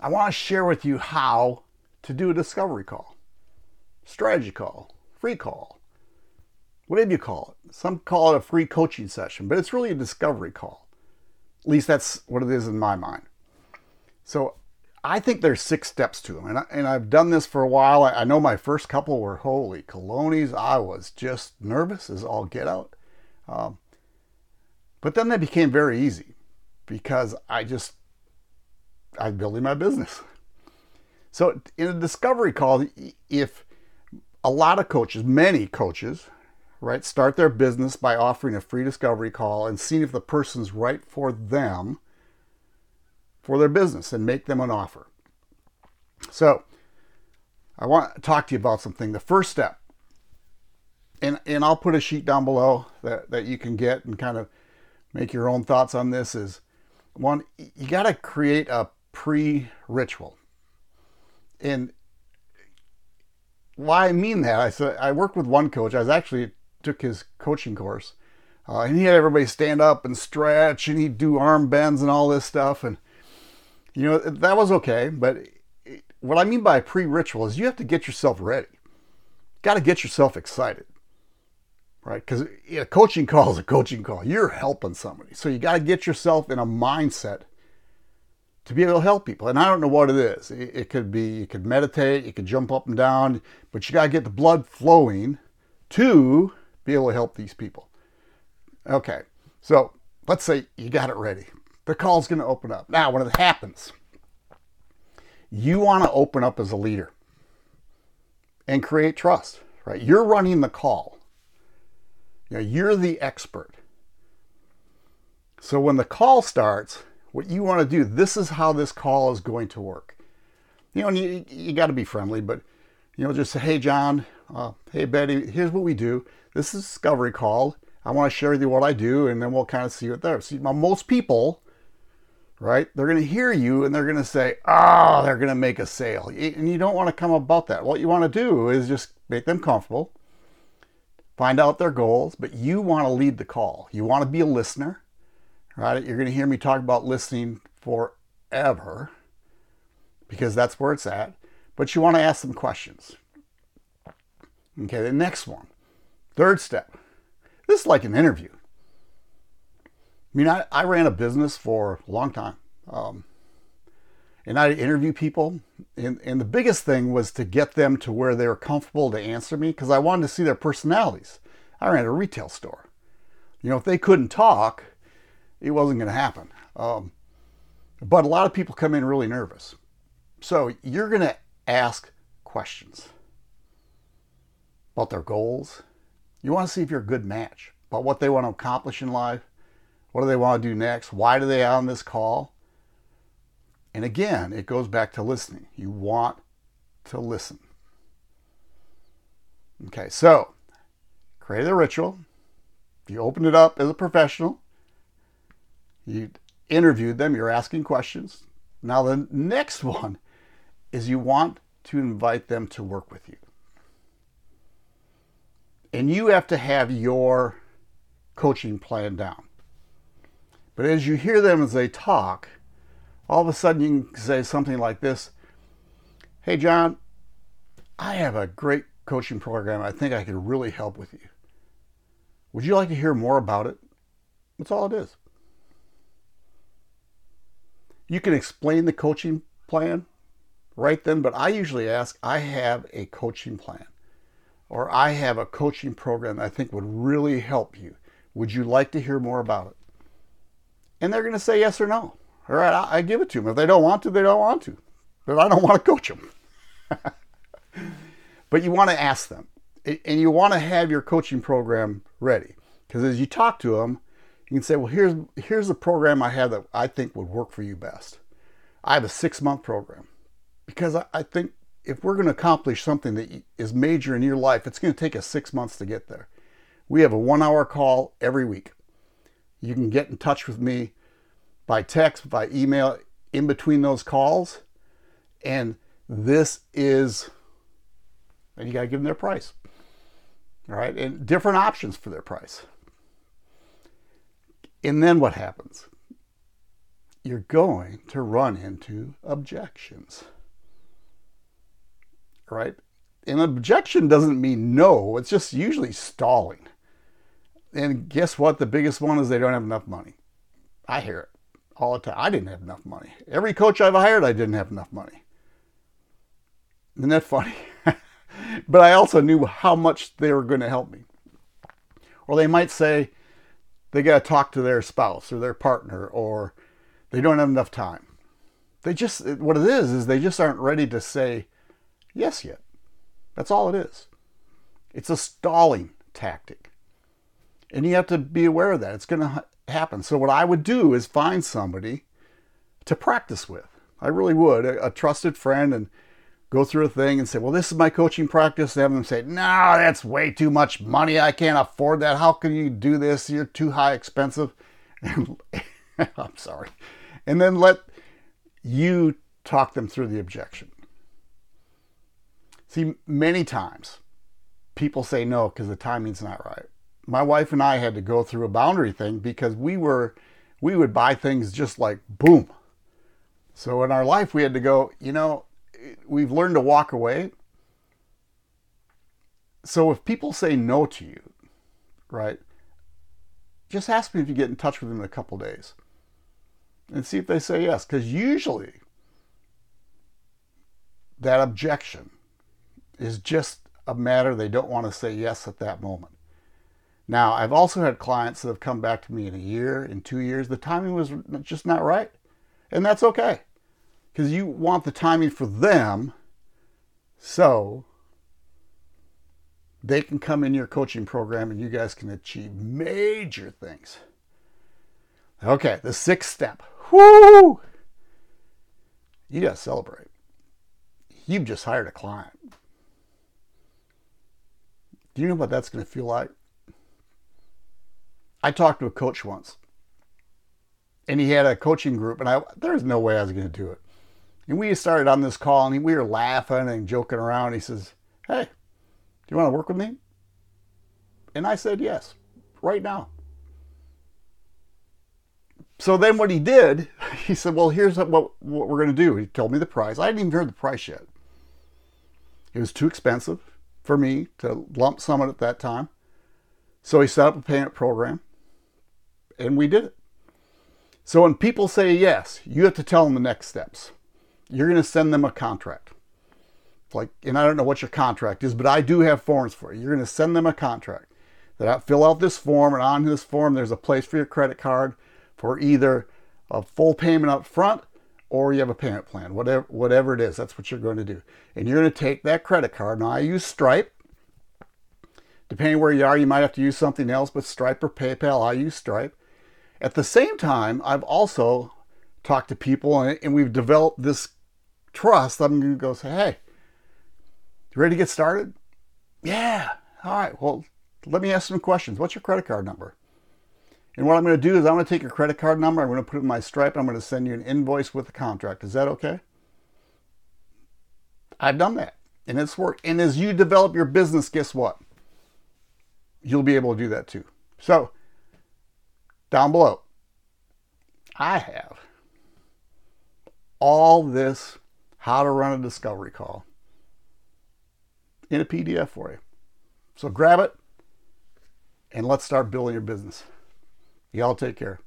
I want to share with you how to do a discovery call, strategy call, free call, whatever you call it. Some call it a free coaching session, but it's really a discovery call. At least that's what it is in my mind. So I think there's six steps to them, and, I, and I've done this for a while. I, I know my first couple were holy colonies. I was just nervous as all get out. Um, but then they became very easy because I just I'm building my business. So in a discovery call, if a lot of coaches, many coaches, right, start their business by offering a free discovery call and seeing if the person's right for them for their business and make them an offer. So I want to talk to you about something. The first step, and, and I'll put a sheet down below that, that you can get and kind of make your own thoughts on this is one, you got to create a pre ritual. And why I mean that, I said I worked with one coach. I was actually took his coaching course, uh, and he had everybody stand up and stretch, and he'd do arm bends and all this stuff, and you know that was okay. But what I mean by pre-ritual is you have to get yourself ready. Got to get yourself excited, right? Because a coaching call is a coaching call. You're helping somebody, so you got to get yourself in a mindset to be able to help people. And I don't know what it is. It, could be you could meditate, you could jump up and down, but you got to get the blood flowing to be able to help these people. Okay, so let's say you got it ready. The call's going to open up. Now, when it happens, you want to open up as a leader and create trust, right? You're running the call. You know, you're the expert. So when the call starts, what you want to do, this is how this call is going to work. You know, and you, you got to be friendly, but, you know, just say, hey, John, uh, hey, Betty, here's what we do. This is Discovery Call. I want to share with you what I do, and then we'll kind of see what there. See, most people, right, they're going to hear you and they're going to say, oh, they're going to make a sale. And you don't want to come about that. What you want to do is just make them comfortable, find out their goals, but you want to lead the call. You want to be a listener right? You're going to hear me talk about listening forever because that's where it's at. But you want to ask some questions. Okay, the next one, third step. This is like an interview. I mean, I, I ran a business for a long time. Um, and I interview people. And, and the biggest thing was to get them to where they were comfortable to answer me because I wanted to see their personalities. I ran a retail store. You know, if they couldn't talk, it wasn't going to happen. Um, but a lot of people come in really nervous. So you're going to ask questions about their goals. You want to see if you're a good match about what they want to accomplish in life. What do they want to do next? Why do they on this call? And again, it goes back to listening. You want to listen. Okay, so create a ritual. You open it up as a professional. You interviewed them, you're asking questions. Now, the next one is you want to invite them to work with you. And you have to have your coaching plan down. But as you hear them as they talk, all of a sudden you can say something like this Hey, John, I have a great coaching program. I think I could really help with you. Would you like to hear more about it? That's all it is. You can explain the coaching plan right then, but I usually ask, I have a coaching plan or I have a coaching program I think would really help you. Would you like to hear more about it? And they're going to say yes or no. All right, I, I give it to them. If they don't want to, they don't want to. But I don't want to coach them. but you want to ask them. And you want to have your coaching program ready. Because as you talk to them, you can say, well, here's, here's the program I have that I think would work for you best. I have a six month program because I, I think if we're going to accomplish something that is major in your life, it's going to take us six months to get there. We have a one hour call every week. You can get in touch with me by text, by email, in between those calls. And this is, and you got to give them their price. All right. And different options for their price. And then what happens? you're going to run into objections. Right? An objection doesn't mean no, it's just usually stalling. And guess what? The biggest one is they don't have enough money. I hear it all the time. I didn't have enough money. Every coach I've hired, I didn't have enough money. Isn't that funny? but I also knew how much they were going to help me. Or they might say they got to talk to their spouse or their partner, or they don't have enough time. They just, what it is, is they just aren't ready to say yes yet. That's all it is. It's a stalling tactic. And you have to be aware of that. It's going to happen. So, what I would do is find somebody to practice with. I really would, a, a trusted friend, and go through a thing and say, Well, this is my coaching practice. And have them say, No, that's way too much money. I can't afford that. How can you do this? You're too high expensive. I'm sorry. And then let you talk them through the objection. See, many times people say no because the timing's not right. My wife and I had to go through a boundary thing because we were we would buy things just like boom. So in our life we had to go, you know, we've learned to walk away. So if people say no to you, right? Just ask me if you get in touch with them in a couple days and see if they say yes. Because usually that objection is just a matter they don't want to say yes at that moment. Now, I've also had clients that have come back to me in a year, in two years. The timing was just not right. And that's okay because you want the timing for them so they can come in your coaching program and you guys can achieve major things. Okay, the sixth step. Whoo! You got to celebrate. You've just hired a client. Do you know what that's to feel like? I talked to a coach once, and he had a coaching group, and I there's no way I was to do it. And we started on this call, and we were laughing and joking around. He says, "Hey, do you want to work with me?" And I said, "Yes, right now." So then what he did, he said, "Well, here's what, what we're going to do." He told me the price. I hadn't even heard the price yet. It was too expensive for me to lump sum it at that time. So he set up a payment program and we did it. So when people say yes, you have to tell them the next steps. You're going to send them a contract. Like, and I don't know what your contract is, but I do have forms for you. You're going to send them a contract that I fill out this form, and on this form, there's a place for your credit card for either a full payment up front or you have a payment plan, whatever, whatever it is, that's what you're going to do. And you're going to take that credit card. Now, I use Stripe. Depending where you are, you might have to use something else, but Stripe or PayPal, I use Stripe. At the same time, I've also talked to people and, and we've developed this trust. I'm going to go say, hey, you ready to get started? Yeah. All right. Well, let me ask some questions. What's your credit card number? And what I'm going to do is I'm going to take your credit card number, I'm going to put it in my Stripe, I'm going to send you an invoice with the contract. Is that okay? I've done that and it's worked. And as you develop your business, guess what? You'll be able to do that too. So, down below, I have all this how to run a discovery call in a PDF for you. So grab it and let's start building your business. Y'all take care.